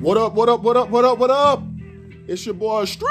What up, what up, what up, what up, what up? It's your boy Street.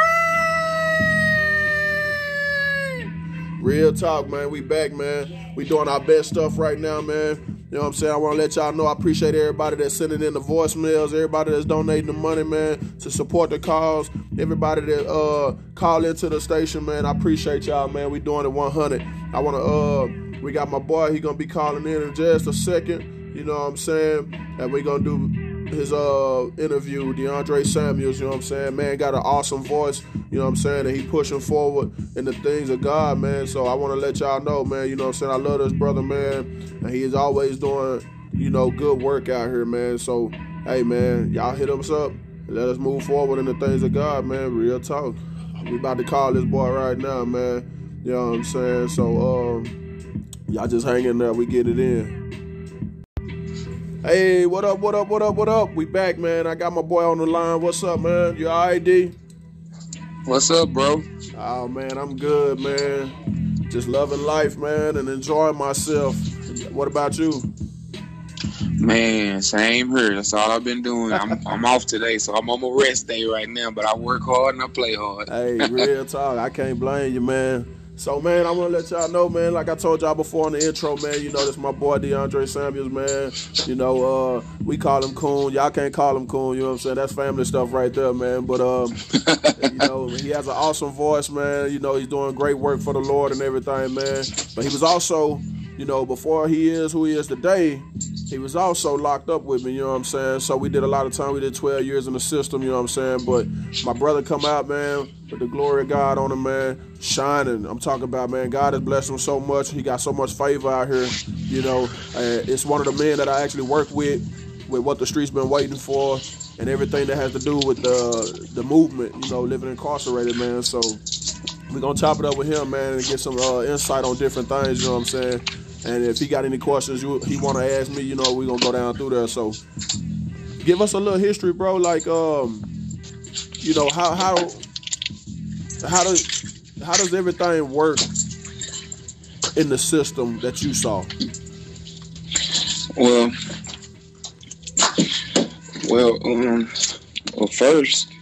Real talk, man. We back, man. We doing our best stuff right now, man. You know what I'm saying? I want to let y'all know I appreciate everybody that's sending in the voicemails, everybody that's donating the money, man, to support the cause, everybody that uh call into the station, man. I appreciate y'all, man. We doing it 100. I want to uh we got my boy, he going to be calling in in just a second. You know what I'm saying? And we going to do his uh interview, DeAndre Samuels, you know what I'm saying? Man got an awesome voice, you know what I'm saying? And he pushing forward in the things of God, man. So I want to let y'all know, man, you know what I'm saying? I love this brother, man. And he is always doing, you know, good work out here, man. So, hey, man, y'all hit us up let us move forward in the things of God, man. Real talk. We about to call this boy right now, man. You know what I'm saying? So, um, y'all just hang in there. We get it in. Hey, what up, what up, what up, what up? We back, man. I got my boy on the line. What's up, man? You alright, D? What's up, bro? Oh, man, I'm good, man. Just loving life, man, and enjoying myself. What about you? Man, same here. That's all I've been doing. I'm, I'm off today, so I'm on my rest day right now, but I work hard and I play hard. Hey, real talk. I can't blame you, man. So, man, I want to let y'all know, man, like I told y'all before in the intro, man, you know, this my boy DeAndre Samuels, man. You know, uh, we call him Coon. Y'all can't call him Coon, you know what I'm saying? That's family stuff right there, man. But, um, you know, he has an awesome voice, man. You know, he's doing great work for the Lord and everything, man. But he was also, you know, before he is who he is today, he was also locked up with me, you know what I'm saying? So we did a lot of time. We did 12 years in the system, you know what I'm saying? But my brother come out, man, with the glory of God on him, man, shining. I'm talking about, man, God has blessed him so much. He got so much favor out here, you know. It's one of the men that I actually work with, with what the streets been waiting for and everything that has to do with the the movement, you know, living incarcerated, man. So we're gonna top it up with him, man, and get some uh, insight on different things, you know what I'm saying? And if he got any questions you, he want to ask me, you know, we gonna go down through there. So, give us a little history, bro. Like, um, you know, how how how does how does everything work in the system that you saw? Well, well, um, well, first,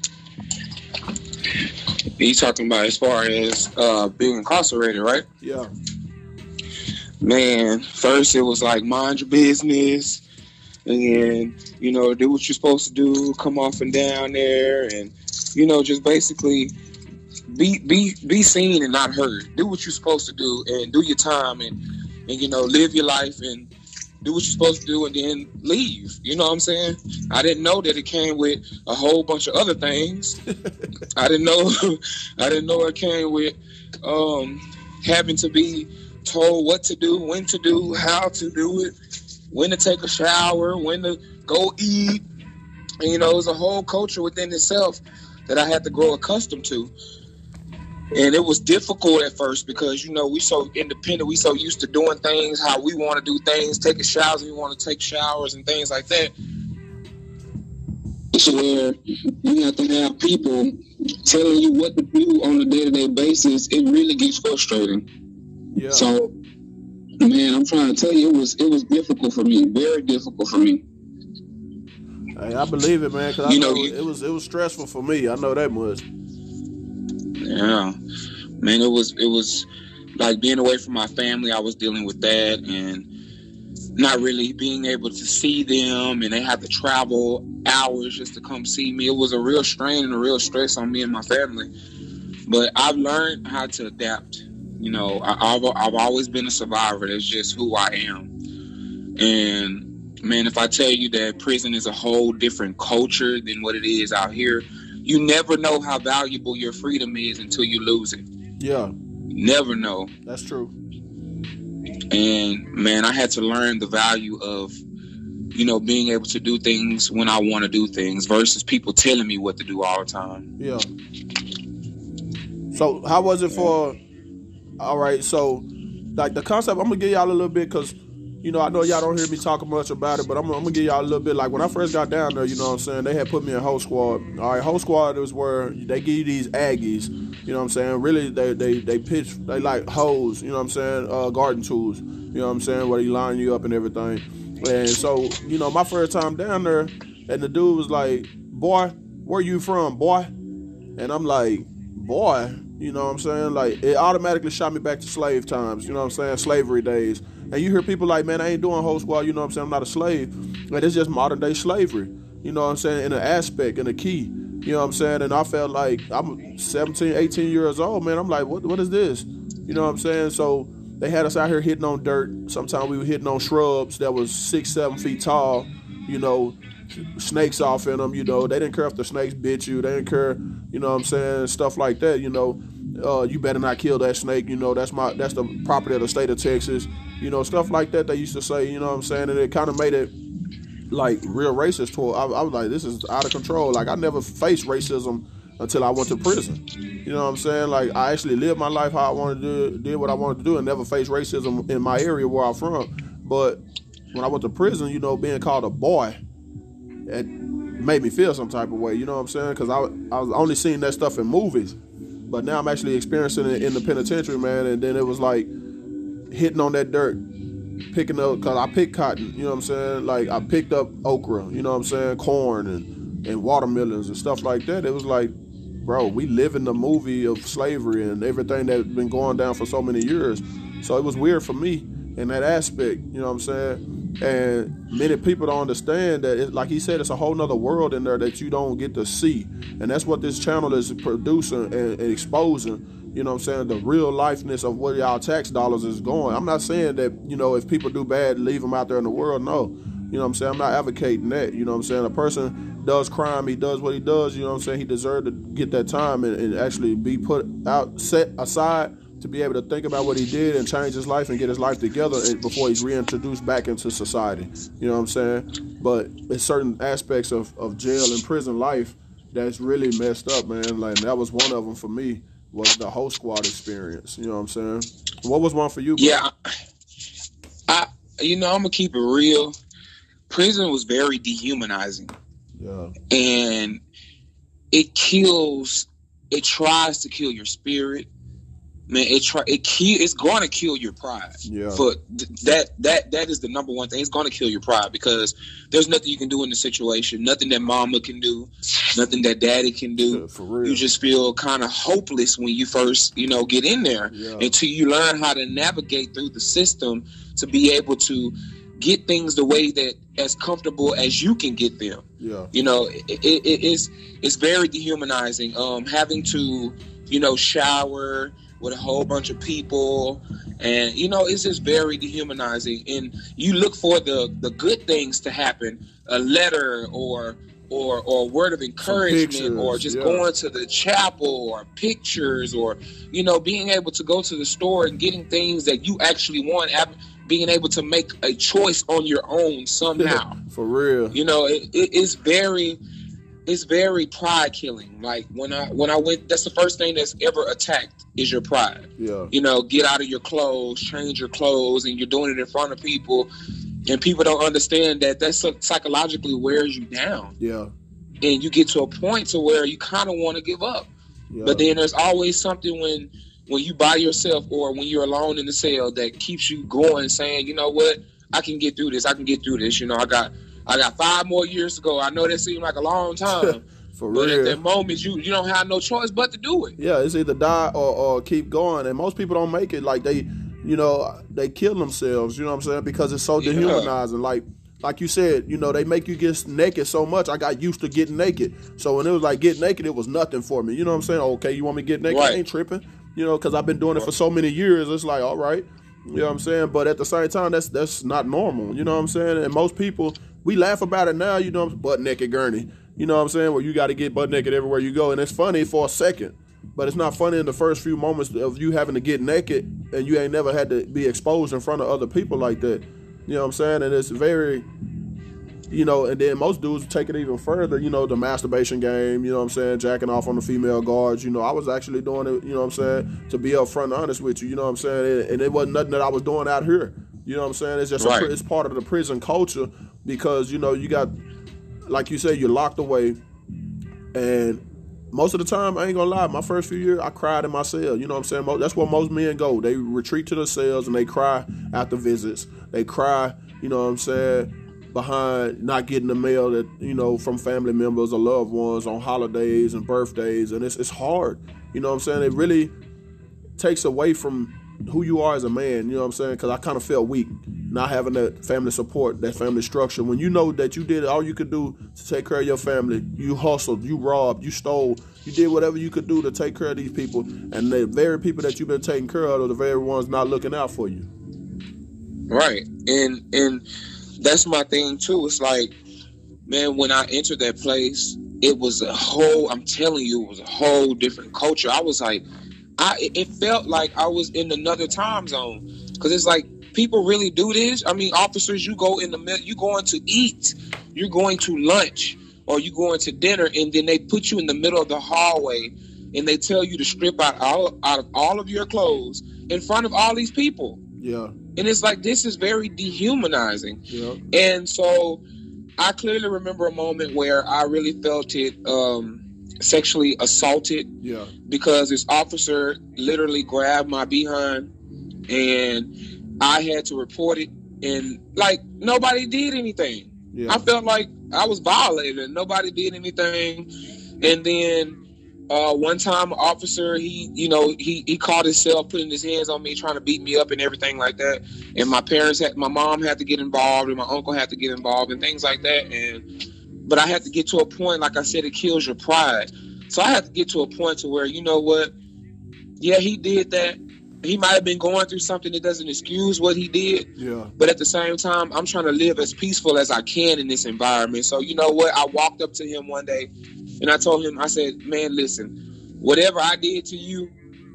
you talking about as far as uh, being incarcerated, right? Yeah. Man, first it was like mind your business, and you know do what you're supposed to do, come off and down there, and you know just basically be be be seen and not heard. Do what you're supposed to do, and do your time, and and you know live your life and do what you're supposed to do and then leave. You know what I'm saying? I didn't know that it came with a whole bunch of other things. I didn't know I didn't know it came with um, having to be told what to do, when to do, how to do it, when to take a shower, when to go eat. And, you know, it was a whole culture within itself that I had to grow accustomed to. And it was difficult at first because, you know, we so independent, we so used to doing things how we want to do things, taking showers, we want to take showers and things like that. Where you have to have people telling you what to do on a day to day basis, it really gets frustrating. Yeah. So, man, I'm trying to tell you, it was it was difficult for me, very difficult for me. Hey, I believe it, man. Cause I You know, know, it was it was stressful for me. I know that much. Yeah, man, it was it was like being away from my family. I was dealing with that and not really being able to see them, and they had to travel hours just to come see me. It was a real strain and a real stress on me and my family. But I've learned how to adapt. You know, I, I've I've always been a survivor. That's just who I am. And man, if I tell you that prison is a whole different culture than what it is out here, you never know how valuable your freedom is until you lose it. Yeah, You never know. that's true. And man, I had to learn the value of, you know, being able to do things when I want to do things versus people telling me what to do all the time. Yeah. So how was it for? All right, so like the concept, I'm gonna give y'all a little bit because you know I know y'all don't hear me talking much about it, but I'm, I'm gonna give y'all a little bit. Like when I first got down there, you know what I'm saying, they had put me in hoe squad. All right, hoe squad is where they give you these Aggies. You know what I'm saying? Really, they they they pitch they like hoes. You know what I'm saying? Uh, garden tools. You know what I'm saying? Where they line you up and everything. And so you know my first time down there, and the dude was like boy, where you from, boy? And I'm like, boy, you know what I'm saying? Like it automatically shot me back to slave times, you know what I'm saying? Slavery days. And you hear people like, man, I ain't doing hoe squad, you know what I'm saying? I'm not a slave. But it's just modern day slavery. You know what I'm saying? In an aspect, in a key. You know what I'm saying? And I felt like I'm 17, 18 years old, man. I'm like, what what is this? You know what I'm saying? So they had us out here hitting on dirt. Sometimes we were hitting on shrubs that was six, seven feet tall. You know, snakes off in them. You know, they didn't care if the snakes bit you. They didn't care. You know what I'm saying? Stuff like that. You know, uh, you better not kill that snake. You know, that's my that's the property of the state of Texas. You know, stuff like that. They used to say. You know what I'm saying? And it kind of made it like real racist toward. I, I was like, this is out of control. Like I never faced racism until I went to prison. You know what I'm saying? Like I actually lived my life how I wanted to do, did what I wanted to do, and never faced racism in my area where I'm from. But when I went to prison, you know, being called a boy, it made me feel some type of way. You know what I'm saying? Because I, I was only seeing that stuff in movies, but now I'm actually experiencing it in the penitentiary, man. And then it was like hitting on that dirt, picking up because I picked cotton. You know what I'm saying? Like I picked up okra. You know what I'm saying? Corn and and watermelons and stuff like that. It was like bro, we live in the movie of slavery and everything that's been going down for so many years. So it was weird for me in that aspect, you know what I'm saying? And many people don't understand that, it, like he said, it's a whole nother world in there that you don't get to see. And that's what this channel is producing and, and exposing, you know what I'm saying, the real lifeness of where y'all tax dollars is going. I'm not saying that, you know, if people do bad, leave them out there in the world. No. You know what I'm saying? I'm not advocating that. You know I'm saying? A person does crime, he does what he does, you know what I'm saying? He deserved to get that time and, and, actually be put out, set aside to be able to think about what he did and change his life and get his life together eh, before he's reintroduced back into society. You know what I'm saying? But it's certain aspects of, of jail and prison life that's really messed up, man. Like that was one of them for me was the hoe squad experience. You know what I'm saying? What was one for you? Bro? Yeah, I you know I'm gonna keep it real. Prison was very dehumanizing. Yeah. And it kills. It tries to kill your spirit. Man, it try it kill. It's going to kill your pride. Yeah. But that that that is the number one thing. It's going to kill your pride because there's nothing you can do in the situation. Nothing that mama can do. Nothing that daddy can do. Yeah, for real. You just feel kind of hopeless when you first you know get in there yeah. until you learn how to navigate through the system to be able to get things the way that as comfortable as you can get them. Yeah. You know, it, it, it is it's very dehumanizing. Um, having to, you know, shower with a whole bunch of people, and you know, it's just very dehumanizing. And you look for the the good things to happen, a letter or or or a word of encouragement or just yeah. going to the chapel or pictures or you know being able to go to the store and getting things that you actually want being able to make a choice on your own somehow. For real. You know, it, it, it's very it's very pride killing. Like when I when I went that's the first thing that's ever attacked is your pride. Yeah. You know, get out of your clothes, change your clothes and you're doing it in front of people and people don't understand that that psychologically wears you down. Yeah. And you get to a point to where you kind of want to give up. Yeah. But then there's always something when when you by yourself or when you're alone in the cell that keeps you going saying you know what i can get through this i can get through this you know i got i got five more years to go i know that seemed like a long time For but real. at that moment you you don't have no choice but to do it Yeah, it's either die or, or keep going. And most people don't make it. Like they, you know, they kill themselves. You know what I'm saying? Because it's so Yeah. dehumanizing. Like, like you said, you know, they make you get naked so much. I got used to getting naked. So when it was like get naked, it was nothing for me. You know what I'm saying? Okay, you want me to get naked? I ain't tripping. You know, because I've been doing it for so many years. It's like, all right. You know what I'm saying? But at the same time, that's that's not normal. You know what I'm saying? And most people, we laugh about it now. You know, butt naked gurney. You know what I'm saying? Where you got to get butt naked everywhere you go, and it's funny for a second, but it's not funny in the first few moments of you having to get naked and you ain't never had to be exposed in front of other people like that. You know what I'm saying? And it's very, you know, and then most dudes take it even further. You know, the masturbation game. You know what I'm saying? Jacking off on the female guards. You know, I was actually doing it. You know what I'm saying? To be upfront and honest with you. You know what I'm saying? And it wasn't nothing that I was doing out here. You know what I'm saying? It's just a Right. pri- it's part of the prison culture because you know you got, like you said, you're locked away, and most of the time, I ain't gonna lie, my first few years, I cried in my cell. You know what I'm saying? That's where most men go. They retreat to the cells and they cry after visits. They cry, you know what I'm saying? behind not getting the mail that you know from family members or loved ones on holidays and birthdays, and it's it's hard. You know what I'm saying? It really takes away from who you are as a man. You know what I'm saying? Because I kind of felt weak not having that family support, that family structure. When you know that you did all you could do to take care of your family, you hustled, you robbed, you stole, you did whatever you could do to take care of these people, and the very people that you've been taking care of are the very ones not looking out for you. Right, and and that's my thing too. It's like, man, when I entered that place, it was a whole. I'm telling you, it was a whole different culture. I was like, I it felt like I was in another time zone because it's like people really do this. I mean, officers, you go in the middle, you're going to eat, you're going to lunch, or you're going to dinner, and then they put you in the middle of the hallway, and they tell you to strip out all out of all of your clothes in front of all these people. Yeah. And it's like this is very dehumanizing. Yeah. And so I clearly remember a moment where I really felt it um, sexually assaulted Yeah. because this officer literally grabbed my behind and I had to report it and like nobody did anything. Yeah. I felt like I was violated and nobody did anything. And then uh, one time, officer, he, you know, he, he caught himself putting his hands on me, trying to beat me up and everything like that. And my parents had, my mom had to get involved, and my uncle had to get involved, and things like that. And but I had to get to a point, like I said, it kills your pride. So I had to get to a point to where, you know what? Yeah, he did that. He might have been going through something that doesn't excuse what he did. Yeah. But at the same time, I'm trying to live as peaceful as I can in this environment. So you know what? I walked up to him one day and I told him, I said, man, listen, whatever I did to you,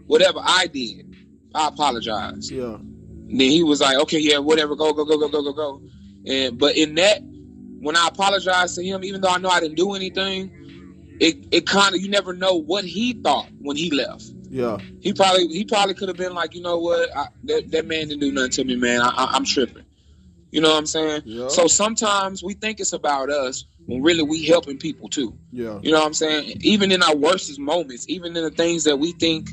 whatever I did, I apologize. Yeah. And then he was like, okay, yeah, whatever, go, go, go, go, go, go, go. And but in that, when I apologized to him, even though I know I didn't do anything, it it kind of you never know what he thought when he left. Yeah. He probably he probably could have been like, you know what, I, that that man didn't do nothing to me, man. I, I, I'm tripping. You know what I'm saying? Yeah. So sometimes we think it's about us when really we helping people too. Yeah. You know what I'm saying? Even in our worstest moments, even in the things that we think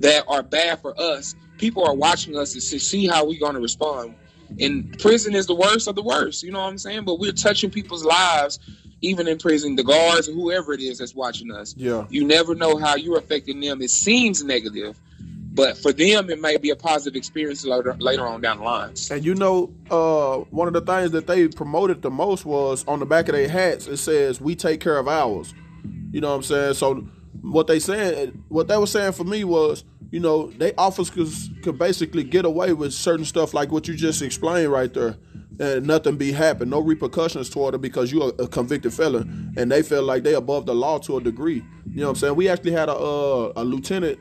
that are bad for us, people are watching us to see- see how we're going to respond. And prison is the worst of the worst. You know what I'm saying? But we're touching people's lives, even in prison, the guards or whoever it is that's watching us. Yeah. You never know how you're affecting them. It seems negative, but for them, it may be a positive experience later, later on down the line. And you know, uh, one of the things that they promoted the most was on the back of their hats. It says, "We take care of ours." You know what I'm saying? So what they saying, what they were saying for me was, you know, they officers could basically get away with certain stuff like what you just explained right there, and nothing be happen, no repercussions toward it because you're a convicted felon, and they feel like they above the law to a degree. You know what I'm saying? We actually had a uh, a lieutenant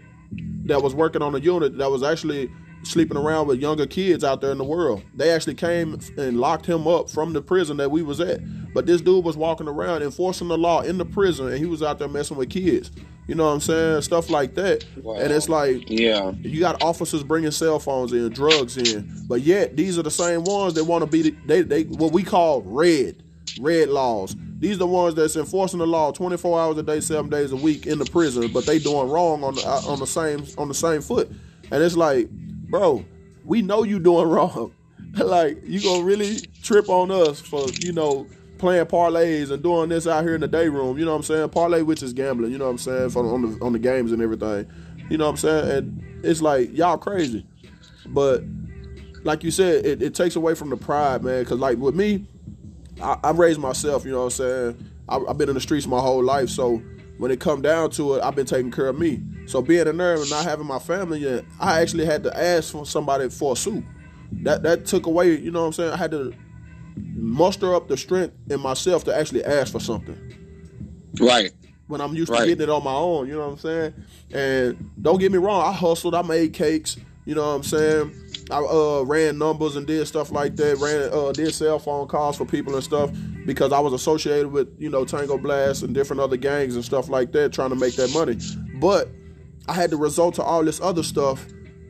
that was working on a unit that was actually sleeping around with younger kids out there in the world. They actually came and locked him up from the prison that we was at. But this dude was walking around enforcing the law in the prison and he was out there messing with kids. You know what I'm saying? Stuff like that. Wow. And it's like Yeah, you got officers bringing cell phones in, drugs in, but yet these are the same ones that want to be the, they they what we call red red laws. These are the ones that's enforcing the law 24 hours a day, seven days a week in the prison, but they doing wrong on the on the same on the same foot. And it's like, bro, we know you doing wrong. like you gonna really trip on us for you know playing parlays and doing this out here in the day room. You know what I'm saying? Parlay, which is gambling. You know what I'm saying? For on the on the games and everything. You know what I'm saying? And it's like y'all crazy, but like you said, it, it takes away from the pride, man. Because like with me, I, I raised myself. You know what I'm saying? I, I've been in the streets my whole life, so when it come down to it, I've been taking care of me. So being a nerd and not having my family yet, I actually had to ask for somebody for a suit. That that took away. You know what I'm saying? I had to muster up the strength in myself to actually ask for something right. when I'm used to getting it on my own. You know what I'm saying? And don't get me wrong, I hustled. I made cakes. You know what I'm saying? I uh, ran numbers and did stuff like that. Ran uh, did cell phone calls for people and stuff because I was associated with you know Tango Blast and different other gangs and stuff like that, trying to make that money. But I had to resort to all this other stuff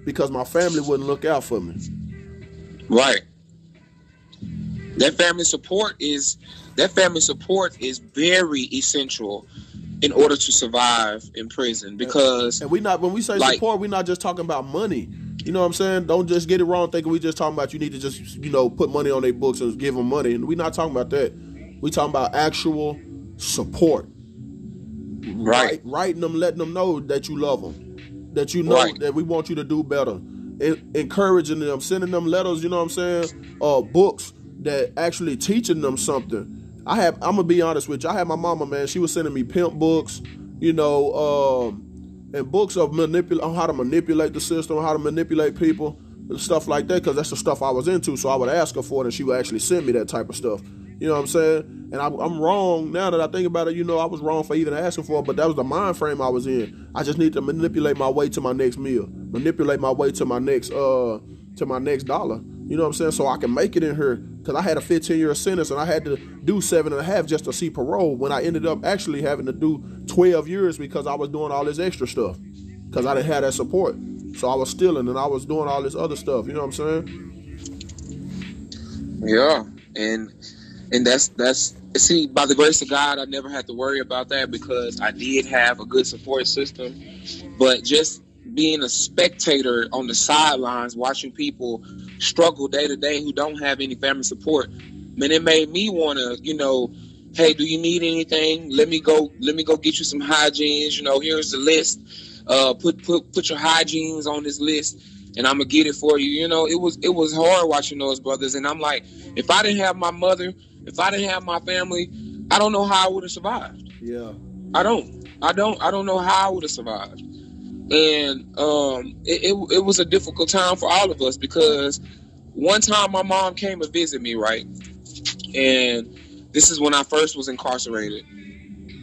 because my family wouldn't look out for me. Right. That family support is that family support is very essential in order to survive in prison because And we not when we say Like- support, we're not just talking about money. You know what I'm saying? Don't just get it wrong thinking we just talking about you need to just, you know, put money on their books and give them money. And we're not talking about that. We talking about actual support. Right. Writing them, letting them know that you love them, that you know Right. that we want you to do better, En- encouraging them, sending them letters. You know what I'm saying? Uh, books that actually teaching them something. I have. I'm gonna be honest with you. I had my mama, man. She was sending me pimp books. You know, um, and books of manipulate on how to manipulate the system, how to manipulate people, and stuff like that. Because that's the stuff I was into. So I would ask her for it, and she would actually send me that type of stuff. You know what I'm saying? And I, I'm wrong now that I think about it. You know, I was wrong for even asking for it, but that was the mind frame I was in. I just need to manipulate my way to my next meal, manipulate my way to my next uh to my next dollar. You know what I'm saying? So I can make it in here because I had a 15 year sentence and I had to do seven and a half just to see parole. When I ended up actually having to do 12 years because I was doing all this extra stuff because I didn't have that support. So I was stealing and I was doing all this other stuff. You know what I'm saying? Yeah, and and that's that's see by the grace of God, I never had to worry about that because I did have a good support system. But just being a spectator on the sidelines, watching people struggle day to day who don't have any family support, man, it made me want to, you know, hey, do you need anything? Let me go. Let me go get you some hygienes. You know, here's the list. Uh, put put put your hygienes on this list and I'm gonna get it for you. You know, it was it was hard watching those brothers, and I'm like, if I didn't have my mother, if I didn't have my family, I don't know how I would have survived. Yeah. I don't, I don't, I don't know how I would have survived. And um, it, it it was a difficult time for all of us because one time my mom came to visit me, right, and this is when I first was incarcerated,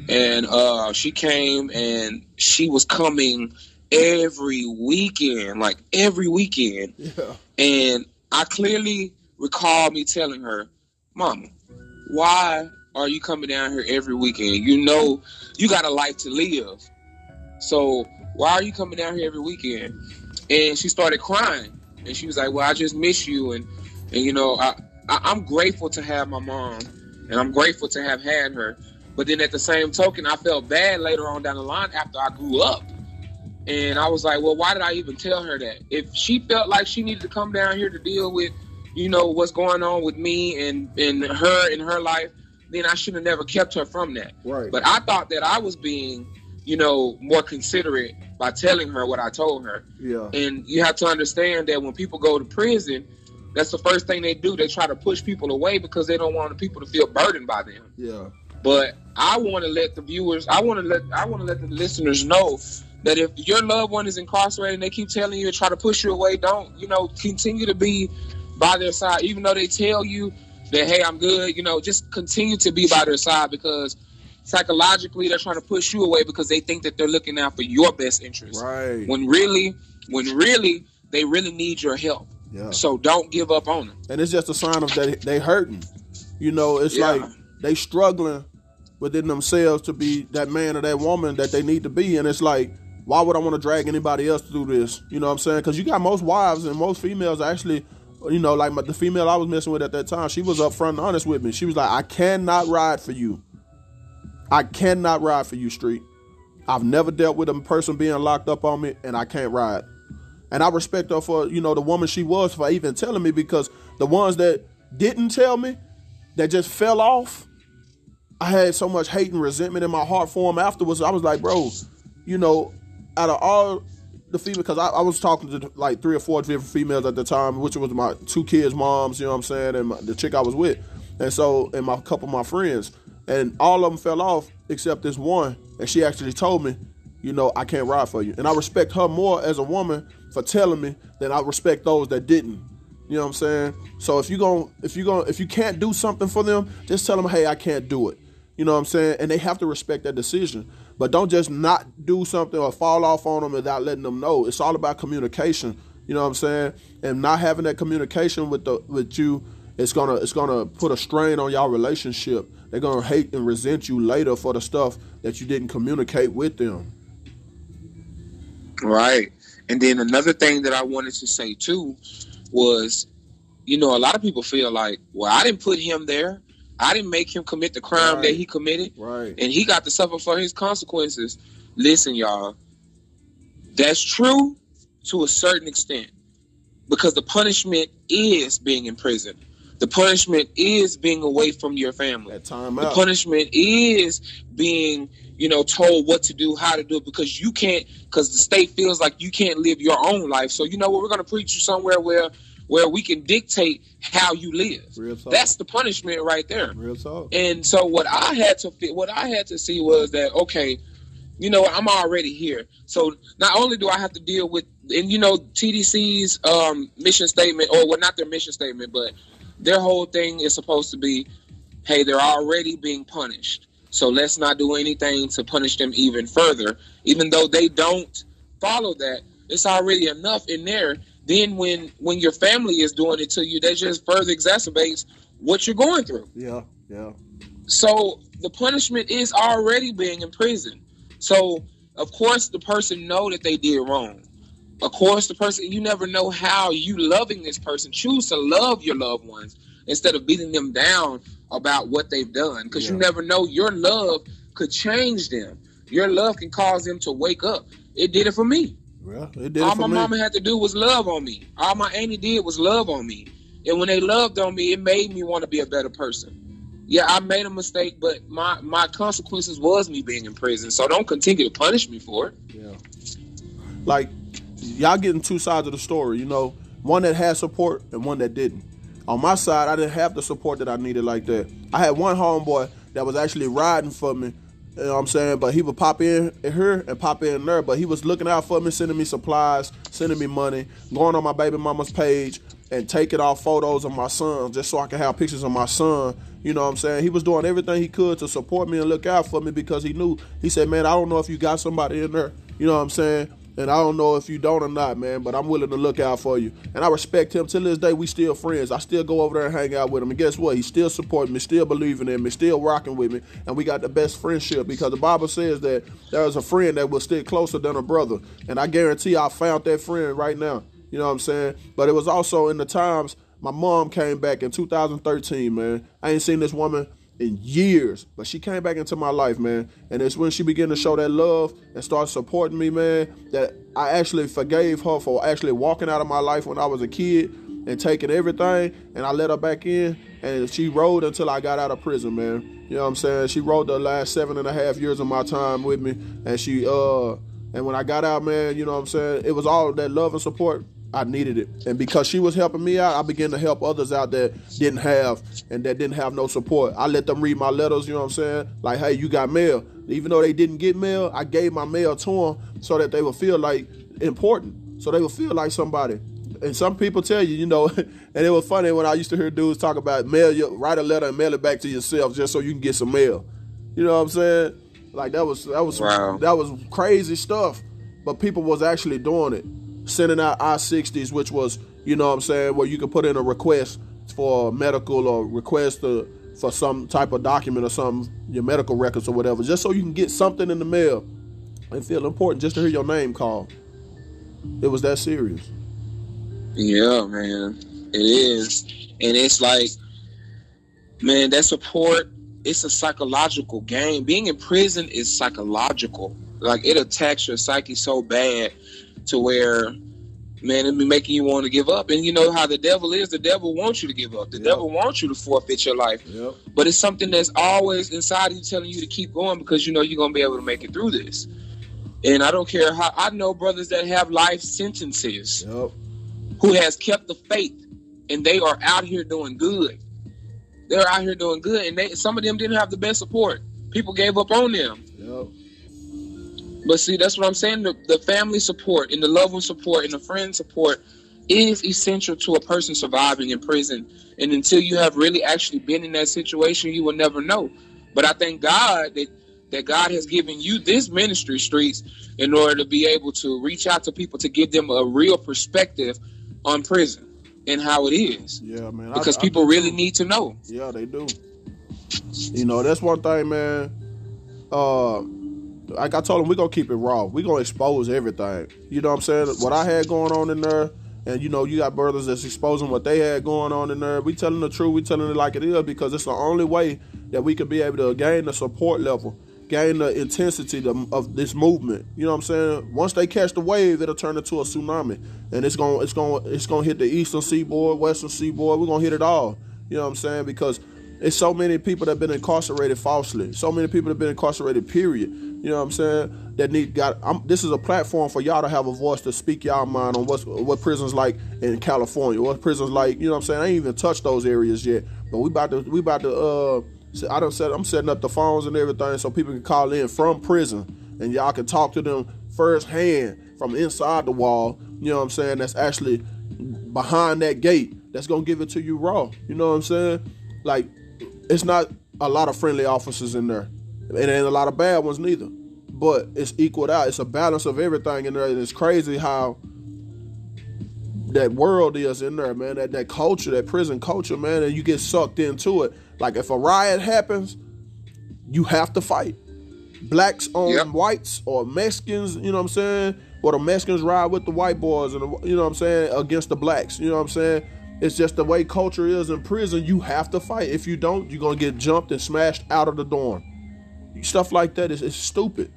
and uh, she came and she was coming every weekend, like every weekend. Yeah. And I clearly recall me telling her, Mama, why are you coming down here every weekend? You know you got a life to live. So why are you coming down here every weekend? And she started crying. And she was like, Well, I just miss you and and you know, I, I I'm grateful to have my mom and I'm grateful to have had her. But then at the same token, I felt bad later on down the line after I grew up. And I was like, well, why did I even tell her that? If she felt like she needed to come down here to deal with, you know, what's going on with me and, and her in her life, then I should have never kept her from that. Right. But I thought that I was being, you know, more considerate by telling her what I told her. yeah. And you have to understand that when people go to prison, that's the first thing they do. They try to push people away because they don't want the people to feel burdened by them. Yeah. But I want to let the viewers, I want to let, I want to let the listeners know that if your loved one is incarcerated and they keep telling you to try to push you away, don't, you know, continue to be by their side, even though they tell you that, hey, I'm good, you know, just continue to be by their side because psychologically they're trying to push you away because they think that they're looking out for your best interest. Right. When really, when really, they really need your help. Yeah. So don't give up on them. and it's just a sign of that they hurting. You know, it's Yeah. like they struggling within themselves to be that man or that woman that they need to be, and it's like, why would I want to drag anybody else through this? You know what I'm saying? Because you got most wives and most females actually, you know, like my, the female I was messing with at that time, she was upfront and honest with me. She was like, I cannot ride for you. I cannot ride for you, street. I've never dealt with a person being locked up on me, and I can't ride. And I respect her for, you know, the woman she was for even telling me because the ones that didn't tell me, that just fell off, I had so much hate and resentment in my heart for them afterwards. I was like, bro, you know, out of all the female, because I, I was talking to like three or four different females at the time, which was my two kids' moms, you know what I'm saying, and my, the chick I was with. And so, and my couple of my friends. And all of them fell off except this one. And she actually told me, you know, I can't ride for you. And I respect her more as a woman for telling me than I respect those that didn't. You know what I'm saying? So if you going if you going if you can't do something for them, just tell them, hey, I can't do it. You know what I'm saying? And they have to respect that decision. But don't just not do something or fall off on them without letting them know. It's all about communication. You know what I'm saying? And not having that communication with the with you, it's gonna it's gonna put a strain on y'all relationship. They're gonna hate and resent you later for the stuff that you didn't communicate with them. Right. And then another thing that I wanted to say too was, you know, a lot of people feel like, well, I didn't put him there. I didn't make him commit the crime that he committed, Right. and he got to suffer for his consequences. Listen, y'all, that's true to a certain extent. because the punishment is being in prison. The punishment is being away from your family. That time The punishment is being, you know, told what to do, how to do it, because you can't, because the state feels like you can't live your own life. So you know what? We're going to preach you somewhere where where we can dictate how you live. That's the punishment right there. Real talk. And so what I had to what I had to see was that okay, you know, I'm already here. So not only do I have to deal with, and you know, TDC's um, mission statement, or well, not their mission statement, but their whole thing is supposed to be, hey, they're already being punished. So let's not do anything to punish them even further. Even though they don't follow that, it's already enough in there. Then when when your family is doing it to you, that just further exacerbates what you're going through. Yeah, yeah. So the punishment is already being in prison. So of course the person know that they did wrong. Of course the person you never know how you loving this person choose to love your loved ones instead of beating them down about what they've done because you never know your love could change them. Your love can cause them to wake up. It did it for me. Well, it did All my me. mama had to do was love on me. All my auntie did was love on me. And when they loved on me, it made me want to be a better person. Yeah, I made a mistake, but my, my consequences was me being in prison. So don't continue to punish me for it. Yeah. Like y'all getting two sides of the story, you know, one that had support and one that didn't. On my side, I didn't have the support that I needed like that. I had one homeboy that was actually riding for me. You know what I'm saying? But he would pop in here and pop in there. But he was looking out for me, sending me supplies, sending me money, going on my baby mama's page and taking off photos of my son just so I could have pictures of my son. You know what I'm saying? He was doing everything he could to support me and look out for me because he knew. He said, Man, I don't know if you got somebody in there. You know what I'm saying? And I don't know if you don't or not, man, but I'm willing to look out for you. And I respect him. Till this day, we still friends. I still go over there and hang out with him. And guess what? He still supporting me, still believing in me, still rocking with me. And we got the best friendship because the Bible says that there is a friend that will stick closer than a brother. And I guarantee I found that friend right now. You know what I'm saying? But it was also in the times my mom came back in 2013, man. I ain't seen this woman in years, but she came back into my life, man. And it's when she began to show that love and start supporting me, man, that I actually forgave her for actually walking out of my life when I was a kid and taking everything. And I let her back in, and she rode until I got out of prison, man. You know what I'm saying? She rode the last seven and a half years of my time with me, and she uh, and when I got out, man, you know what I'm saying? It was all that love and support. I needed it. And because she was helping me out, I began to help others out that didn't have and that didn't have no support. I let them read my letters, you know what I'm saying? Like, hey, you got mail. Even though they didn't get mail, I gave my mail to them so that they would feel like important. So they would feel like somebody. And some people tell you, you know, and it was funny when I used to hear dudes talk about mail, your, write a letter and mail it back to yourself just so you can get some mail. You know what I'm saying? Like that was that was Wow. that was crazy stuff. But people was actually doing it sending out I-60s, which was, you know what I'm saying, where you could put in a request for medical or request to, for some type of document or something, your medical records or whatever, just so you can get something in the mail and feel important just to hear your name called. It was that serious. Yeah, man. It is. And it's like, man, that support, it's a psychological game. Being in prison is psychological. Like it attacks your psyche so bad to where man, it be making you want to give up. And you know how the devil is, the devil wants you to give up. The Yep. devil wants you to forfeit your life. Yep. But it's something that's always inside of you telling you to keep going because you know you're gonna be able to make it through this. And I don't care how I know brothers that have life sentences Yep. who has kept the faith and they are out here doing good. They're out here doing good and they some of them didn't have the best support. People gave up on them. But see, that's what I'm saying. The, the family support and the loved one support and the friend support is essential to a person surviving in prison. And until you have really actually been in that situation, you will never know. But I thank God that that God has given you this ministry streets in order to be able to reach out to people to give them a real perspective on prison and how it is. Yeah, man. Because I people do really need to know. Yeah, they do. You know, that's one thing, man. Uh, like I told him, we gonna keep it raw. We gonna expose everything. You know what I'm saying? What I had going on in there, and you know, you got brothers that's exposing what they had going on in there. We telling the truth. We telling it like it is because it's the only way that we could be able to gain the support level gain the intensity of this movement. You know what I'm saying? Once they catch the wave, it'll turn into a tsunami, and it's gonna it's gonna it's gonna hit the eastern seaboard, western seaboard. We're gonna hit it all. You know what I'm saying? Because it's so many people that have been incarcerated falsely. So many people that have been incarcerated. Period. You know what I'm saying? That need got. I'm, this is a platform for y'all to have a voice to speak y'all mind on what's what prisons like in California. What prisons like. You know what I'm saying? I ain't even touched those areas yet. But we about to we about to. uh I don't set. I'm setting up the phones and everything so people can call in from prison and y'all can talk to them firsthand from inside the wall. You know what I'm saying? That's actually behind that gate. That's gonna give it to you raw. You know what I'm saying? Like it's not a lot of friendly officers in there, and ain't a lot of bad ones neither. But it's equaled out. It's a balance of everything in there. And it's crazy how that world is in there, man. That that culture, that prison culture, man, and you get sucked into it. Like if a riot happens, you have to fight. Blacks on yep. whites or Mexicans, you know what I'm saying? Or the Mexicans ride with the white boys and the, you know what I'm saying against the blacks. You know what I'm saying? It's just the way culture is in prison. You have to fight. If you don't, you're gonna get jumped and smashed out of the dorm. Stuff like that is, is stupid.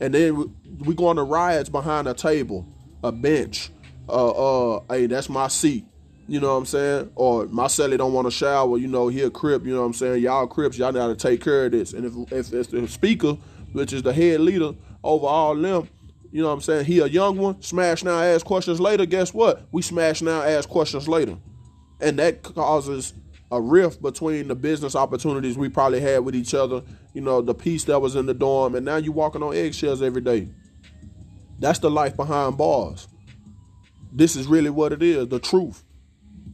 And then we go on the riots behind a table, a bench. Uh, uh, hey, that's my seat. You know what I'm saying? Or my celly don't want to shower. You know, he a crip. You know what I'm saying? Y'all crips, y'all got to take care of this. And if if it's the speaker, which is the head leader over all them, you know what I'm saying? He a young one. Smash now, ask questions later. Guess what? We smash now, ask questions later and that causes a rift between the business opportunities we probably had with each other, you know, the peace that was in the dorm, and now you're walking on eggshells every day. That's the life behind bars. This is really what it is, the truth.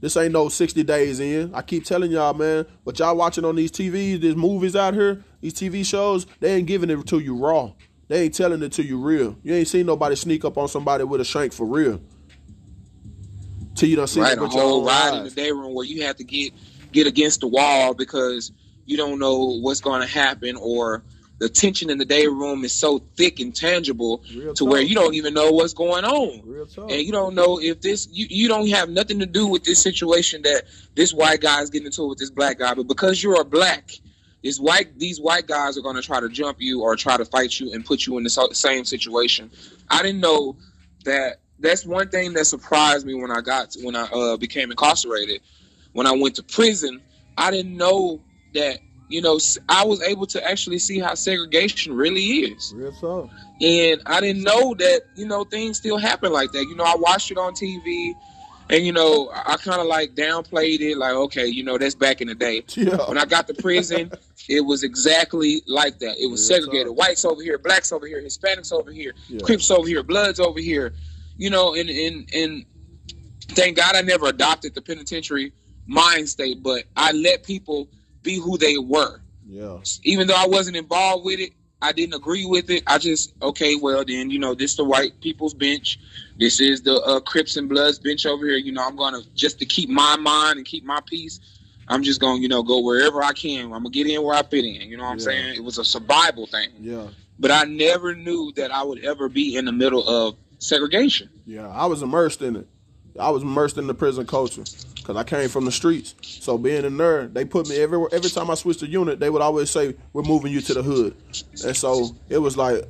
This ain't no 60 days in. I keep telling y'all, man, but y'all watching on these TVs, these movies out here, these TV shows, they ain't giving it to you raw. They ain't telling it to you real. You ain't seen nobody sneak up on somebody with a shank for real till you don't see right, a whole ride in the day room where you have to get get against the wall because you don't know what's going to happen or the tension in the day room is so thick and tangible Real to where you don't even know what's going on. And you don't know if this you, you don't have nothing to do with this situation that this white guy is getting into with this black guy but because you're a black this white these white guys are going to try to jump you or try to fight you and put you in the same situation. I didn't know that that's one thing that surprised me when I got to, when I uh, became incarcerated. When I went to prison, I didn't know that you know I was able to actually see how segregation really is. Real talk. And I didn't know that you know things still happen like that. You know, I watched it on TV. And you know, I kind of like downplayed it, like, okay, you know, that's back in the day. Yeah. When I got to prison, it was exactly like that. It was segregated. Whites over here, blacks over here, Hispanics over here, yeah. Crips over here, Bloods over here you know, and and and thank God I never adopted the penitentiary mind state, but I let people be who they were. Yeah. Even though I wasn't involved with it, I didn't agree with it. I just okay, well then, you know, this the white people's bench. This is the uh, Crips and Bloods bench over here. You know, I'm gonna just to keep my mind and keep my peace. I'm just gonna, you know, go wherever I can. I'm gonna get in where I fit in. You know what I'm yeah. saying? It was a survival thing. Yeah. But I never knew that I would ever be in the middle of segregation. Yeah, I was immersed in it. I was immersed in the prison culture because I came from the streets. So being a nerd, they put me every every time I switched a unit, they would always say, "We're moving you to the hood," and so it was like.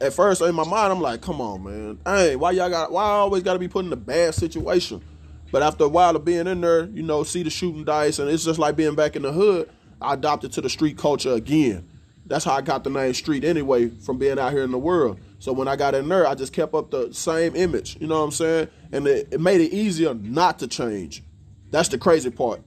At first, in my mind, I'm like, "Come on, man! Hey, why y'all got? Why I always got to be put in a bad situation?" But after a while of being in there, you know, see the shooting dice, and it's just like being back in the hood. I adopted to the street culture again. That's how I got the name Street anyway, from being out here in the world. So when I got in there, I just kept up the same image. You know what I'm saying? And it, it made it easier not to change. That's the crazy part.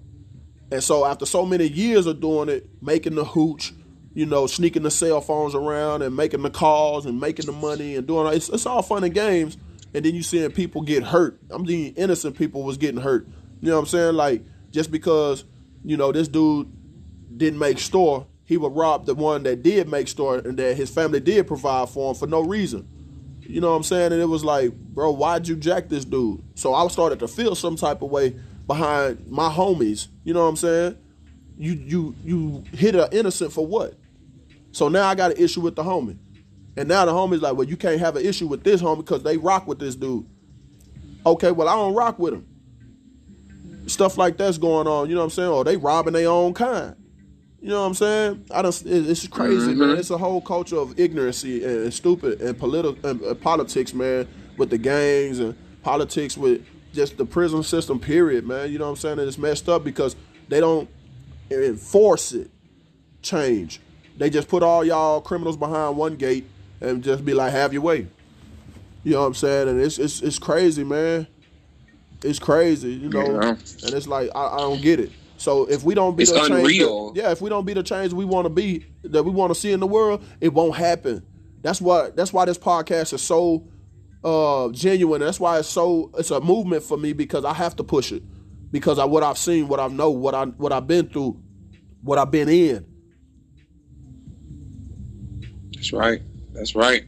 And so after so many years of doing it, making the hooch, you know, sneaking the cell phones around and making the calls and making the money and doing it's, it's all fun and games. And then you seeing people get hurt. I'm mean, innocent people was getting hurt. You know what I'm saying? Like just because you know this dude didn't make store he would rob the one that did make store and that his family did provide for him for no reason. You know what I'm saying? And it was like, bro, why'd you jack this dude? So I started to feel some type of way behind my homies. You know what I'm saying? You you you hit an innocent for what? So now I got an issue with the homie. And now the homie's like, well, you can't have an issue with this homie because they rock with this dude. Okay, well, I don't rock with him. Stuff like that's going on, you know what I'm saying? Or they robbing their own kind. You know what I'm saying? I don't. It's crazy, Mhm. man. It's a whole culture of ignorancy and, and stupid and political and, and politics, man. With the gangs and politics with just the prison system. Period, man. You know what I'm saying? And it's messed up because they don't enforce it. Change. They just put all y'all criminals behind one gate and just be like, "Have your way." You know what I'm saying? And it's it's it's crazy, man. It's crazy, you know. Yeah. And it's like I, I don't get it. So if we don't be It's the change, unreal. that- yeah, if we don't be the change we want to be, that we want to see in the world, it won't happen. That's why. That's why this podcast is so uh, genuine. That's why it's so. It's a movement for me because I have to push it because of what I've seen, what I know, what I what I've been through, what I've been in. That's right. That's right.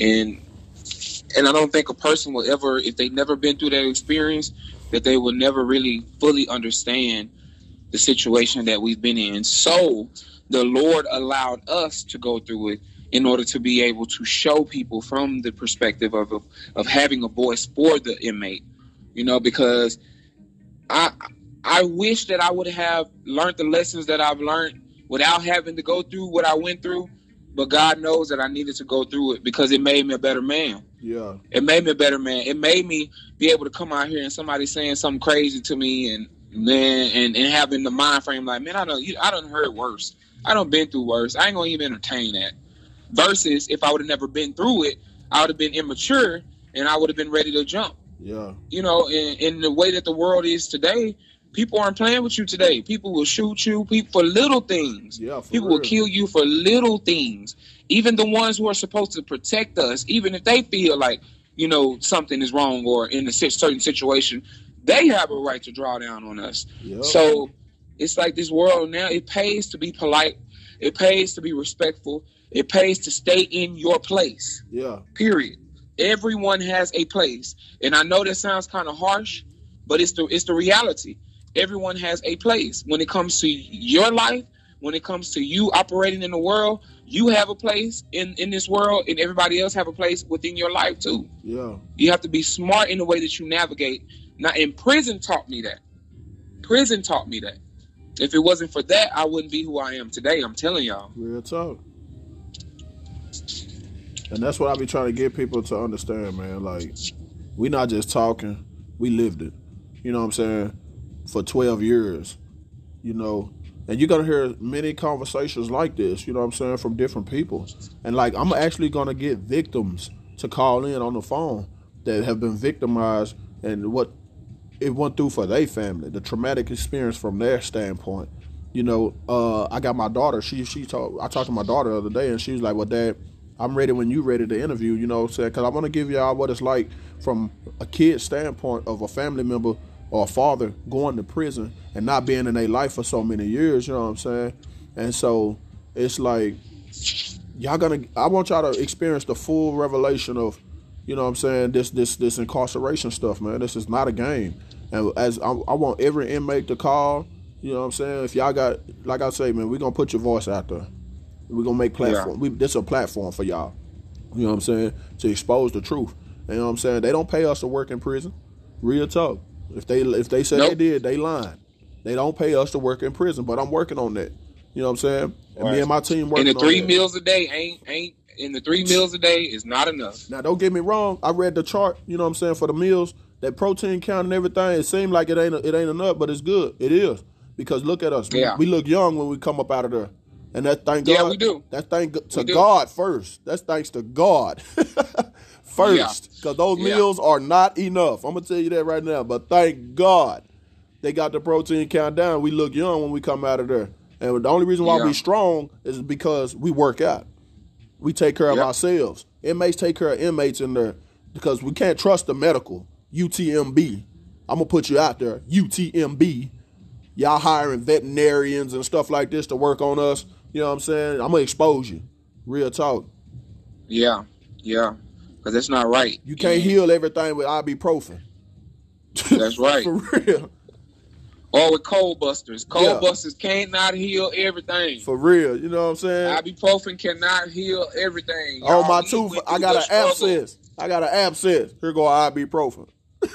And and I don't think a person will ever, if they've never been through that experience, that they will never really fully understand the situation that we've been in. So the Lord allowed us to go through it in order to be able to show people from the perspective of of, of having a voice for the inmate. You know, because I I wish that I would have learned the lessons that I've learned without having to go through what I went through. But God knows that I needed to go through it because it made me a better man. Yeah, It made me a better man. It made me be able to come out here and somebody saying something crazy to me and man and, and having the mind frame like, man, I don't I don't heard worse. I don't been through worse. I ain't gonna even entertain that. Versus if I would have never been through it, I would have been immature and I would have been ready to jump yeah, you know, in, in the way that the world is today, people aren't playing with you today. People will shoot you people for little things. yeah. For People real. will kill you for little things. Even the ones who are supposed to protect us, even if they feel like, you know, something is wrong or in a certain situation, they have a right to draw down on us. Yep. So it's like this world now, it pays to be polite. It pays to be respectful. It pays to stay in your place yeah, period. Everyone has a place, and I know that sounds kind of harsh, but it's the it's the reality. Everyone has a place when it comes to your life. When it comes to you operating in the world, you have a place in in this world, and everybody else have a place within your life too. yeah, You have to be smart in the way that you navigate. Now, in prison taught me that. Prison taught me that. If it wasn't for that, I wouldn't be who I am today. I'm telling y'all. real talk. And that's what I be trying to get people to understand, man. Like, we not just talking, we lived it. You know what I'm saying? For 12 years, you know. And you're gonna hear many conversations like this, you know what I'm saying, from different people. And like I'm actually gonna get victims to call in on the phone that have been victimized and what it went through for their family, the traumatic experience from their standpoint. You know, uh, I got my daughter. She she talked. I talked to my daughter the other day, and she was like, "Well, Dad, I'm ready when you ready to interview." You know, what I'm because I want to give y'all what it's like from a kid's standpoint of a family member or a father going to prison and not being in their life for so many years. You know what I'm saying? And so it's like y'all gonna. I want y'all to experience the full revelation of you know what I'm saying? This this this incarceration stuff, man. This is not a game. And as I, I want every inmate to call, you know what I'm saying? If y'all got like I say, man, we're gonna put your voice out there. We're gonna make platform. We this a platform for y'all. You know what I'm saying? To expose the truth. You know what I'm saying? They don't pay us to work in prison. Real talk. If they if they say they did, they lying. They don't pay us to work in prison, but I'm working on that. You know what I'm saying? And me and my team working. And working the three on that. meals a day ain't ain't and the three meals a day is not enough. Now, don't get me wrong. I read the chart. You know what I'm saying for the meals, that protein count and everything. It seemed like it ain't it ain't enough, but it's good. It is because look at us. We- Yeah. We, look young when we come up out of there, and that thank God. Yeah, we do. That thank to do. God first. That's thanks to God first, because those Yeah. meals are not enough. I'm gonna tell you that right now. But thank God they got the protein count down. We look young when we come out of there, and the only reason why Yeah. we strong is because we work out. We take care of Yep. ourselves. Inmates take care of inmates in there because we can't trust the medical UTMB. I'm gonna put you out there, UTMB. Y'all hiring veterinarians and stuff like this to work on us. You know what I'm saying? I'm gonna expose you. Real talk. Yeah, yeah, because that's not right. You can't heal everything with ibuprofen. That's right. For real. Or with cold busters. Cold Yeah. busters cannot heal everything. For real. You know what I'm saying? Ibuprofen cannot heal everything. On Y'all, my tooth, I got an struggle. abscess. I got an abscess. Here go ibuprofen.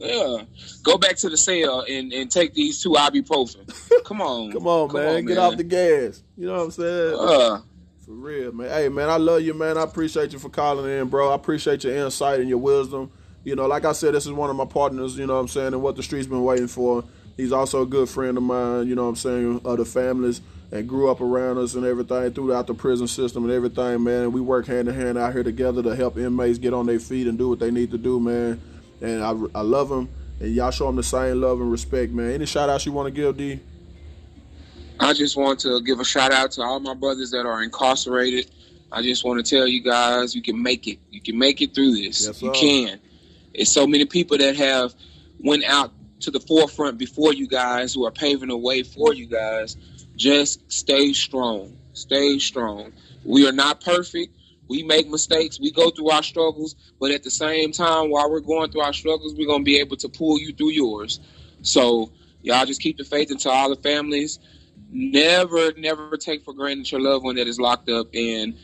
Yeah. Go back to the cell and, and take these two ibuprofen. Come on. Come on, man. on, Get man. off the gas. You know what I'm saying? Uh, For real, man. Hey, man, I love you, man. I appreciate you for calling in, bro. I appreciate your insight and your wisdom. You know, like I said, this is one of my partners, you know what I'm saying, and what the streets been waiting for. He's also a good friend of mine, you know what I'm saying, of the families and grew up around us and everything throughout the prison system and everything, man. We work hand in hand out here together to help inmates get on their feet and do what they need to do, man. And I, I love him, and y'all show him the same love and respect, man. Any shout outs you want to give, D? I just want to give a shout out to all my brothers that are incarcerated. I just want to tell you guys, you can make it. You can make it through this. Yes, you can. It's so many people that have went out to the forefront before you guys who are paving the way for you guys. Just stay strong. Stay strong. We are not perfect. We make mistakes. We go through our struggles, but at the same time, while we're going through our struggles, we're gonna be able to pull you through yours. So y'all just keep the faith into all the families. Never, never take for granted your loved one that is locked up. And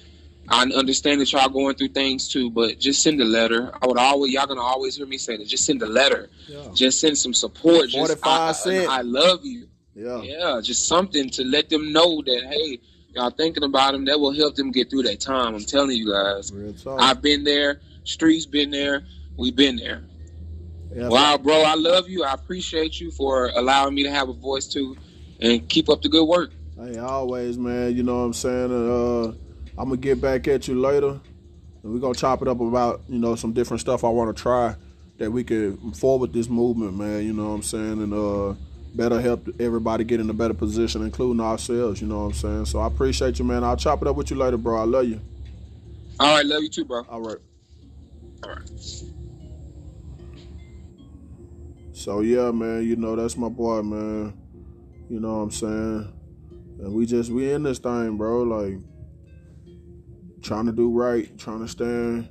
I understand that y'all going through things too, but just send a letter. I would always, y'all gonna always hear me say that. Just send a letter. Yeah. Just send some support. Just 45 I. I, I love you. Yeah. Yeah, just something to let them know that hey, y'all thinking about them. That will help them get through that time. I'm telling you guys. I've been there. Streets been there. We've been there. Yeah, Wow, bro, I love you. I appreciate you for allowing me to have a voice too, and keep up the good work. Hey, always, man. You know what I'm saying? Uh, I'm gonna get back at you later, and we're gonna chop it up about you know some different stuff I want to try that we could forward this movement, man. You know what I'm saying? And uh, better help everybody get in a better position, including ourselves. You know what I'm saying? So I appreciate you, man. I'll chop it up with you later, bro. I love you. All right, love you too, bro. All right. All right. So yeah, man, you know that's my boy, man. You know what I'm saying? And we just we in this thing, bro. Like trying to do right, trying to stand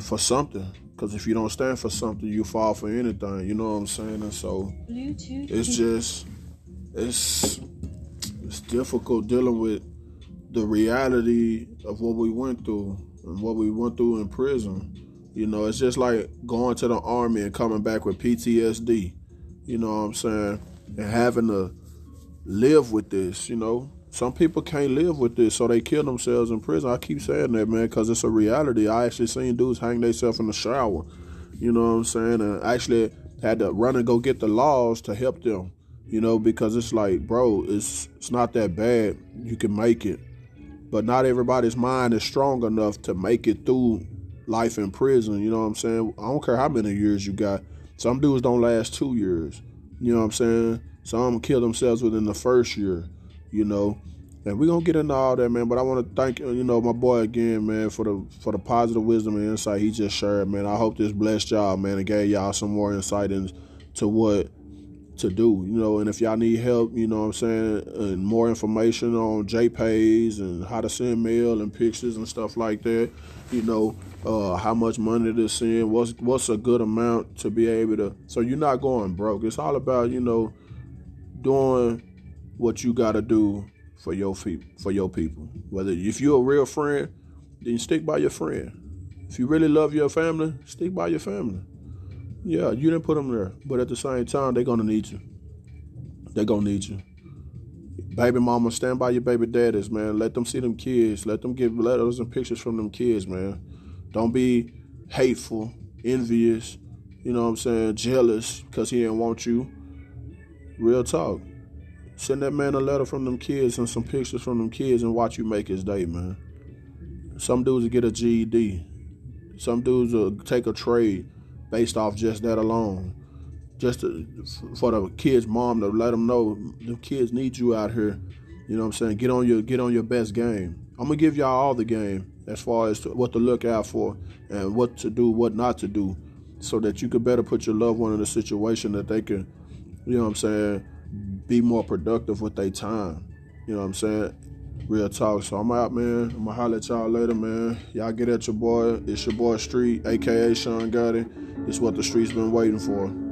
for something. Cause if you don't stand for something, you fall for anything. You know what I'm saying? And so Bluetooth. it's just it's it's difficult dealing with the reality of what we went through and what we went through in prison. You know, it's just like going to the army and coming back with PTSD. You know what I'm saying? And having to live with this, you know. Some people can't live with this, so they kill themselves in prison. I keep saying that, man, because it's a reality. I actually seen dudes hang themselves in the shower. You know what I'm saying? And actually had to run and go get the laws to help them. You know, because it's like, bro, it's it's not that bad. You can make it. But not everybody's mind is strong enough to make it through life in prison. You know what I'm saying? I don't care how many years you got. Some dudes don't last two years. You know what I'm saying? Some kill themselves within the first year. You know, and we're gonna get into all that, man. But I want to thank uh, you know my boy again, man, for the for the positive wisdom and insight he just shared, man. I hope this blessed y'all, man, and gave y'all some more insight into what to do, you know. And if y'all need help, you know what I'm saying, and more information on JPays and how to send mail and pictures and stuff like that, you know, uh, how much money to send, what's what's a good amount to be able to. So you're not going broke. It's all about you know doing what you got to do for your feet for your people. Whether if you're a real friend, then stick by your friend. If you really love your family, stick by your family. Yeah, you didn't put them there, but at the same time, they're gonna need you. They're gonna need you. Baby mama, stand by your baby daddies, man. Let them see them kids. Let them get letters and pictures from them kids, man. Don't be hateful, envious, you know what I'm saying, jealous because he didn't want you. Real talk. Send that man a letter from them kids and some pictures from them kids and watch you make his day, man. Some dudes will get a GED. Some dudes will take a trade based off just that alone. Just to, for the kid's mom to let them know the kids need you out here. You know what I'm saying? Get on your get on your best game. I'm gonna give y'all all the game as far as to what to look out for and what to do, what not to do, so that you could better put your loved one in a situation that they can, you know what I'm saying, be more productive with their time. You know what I'm saying? Real talk. So I'm out, man. I'm gonna holler at y'all later, man. Y'all get at your boy. It's your boy Street, aka Sean Gotti. It's what the streets been waiting for.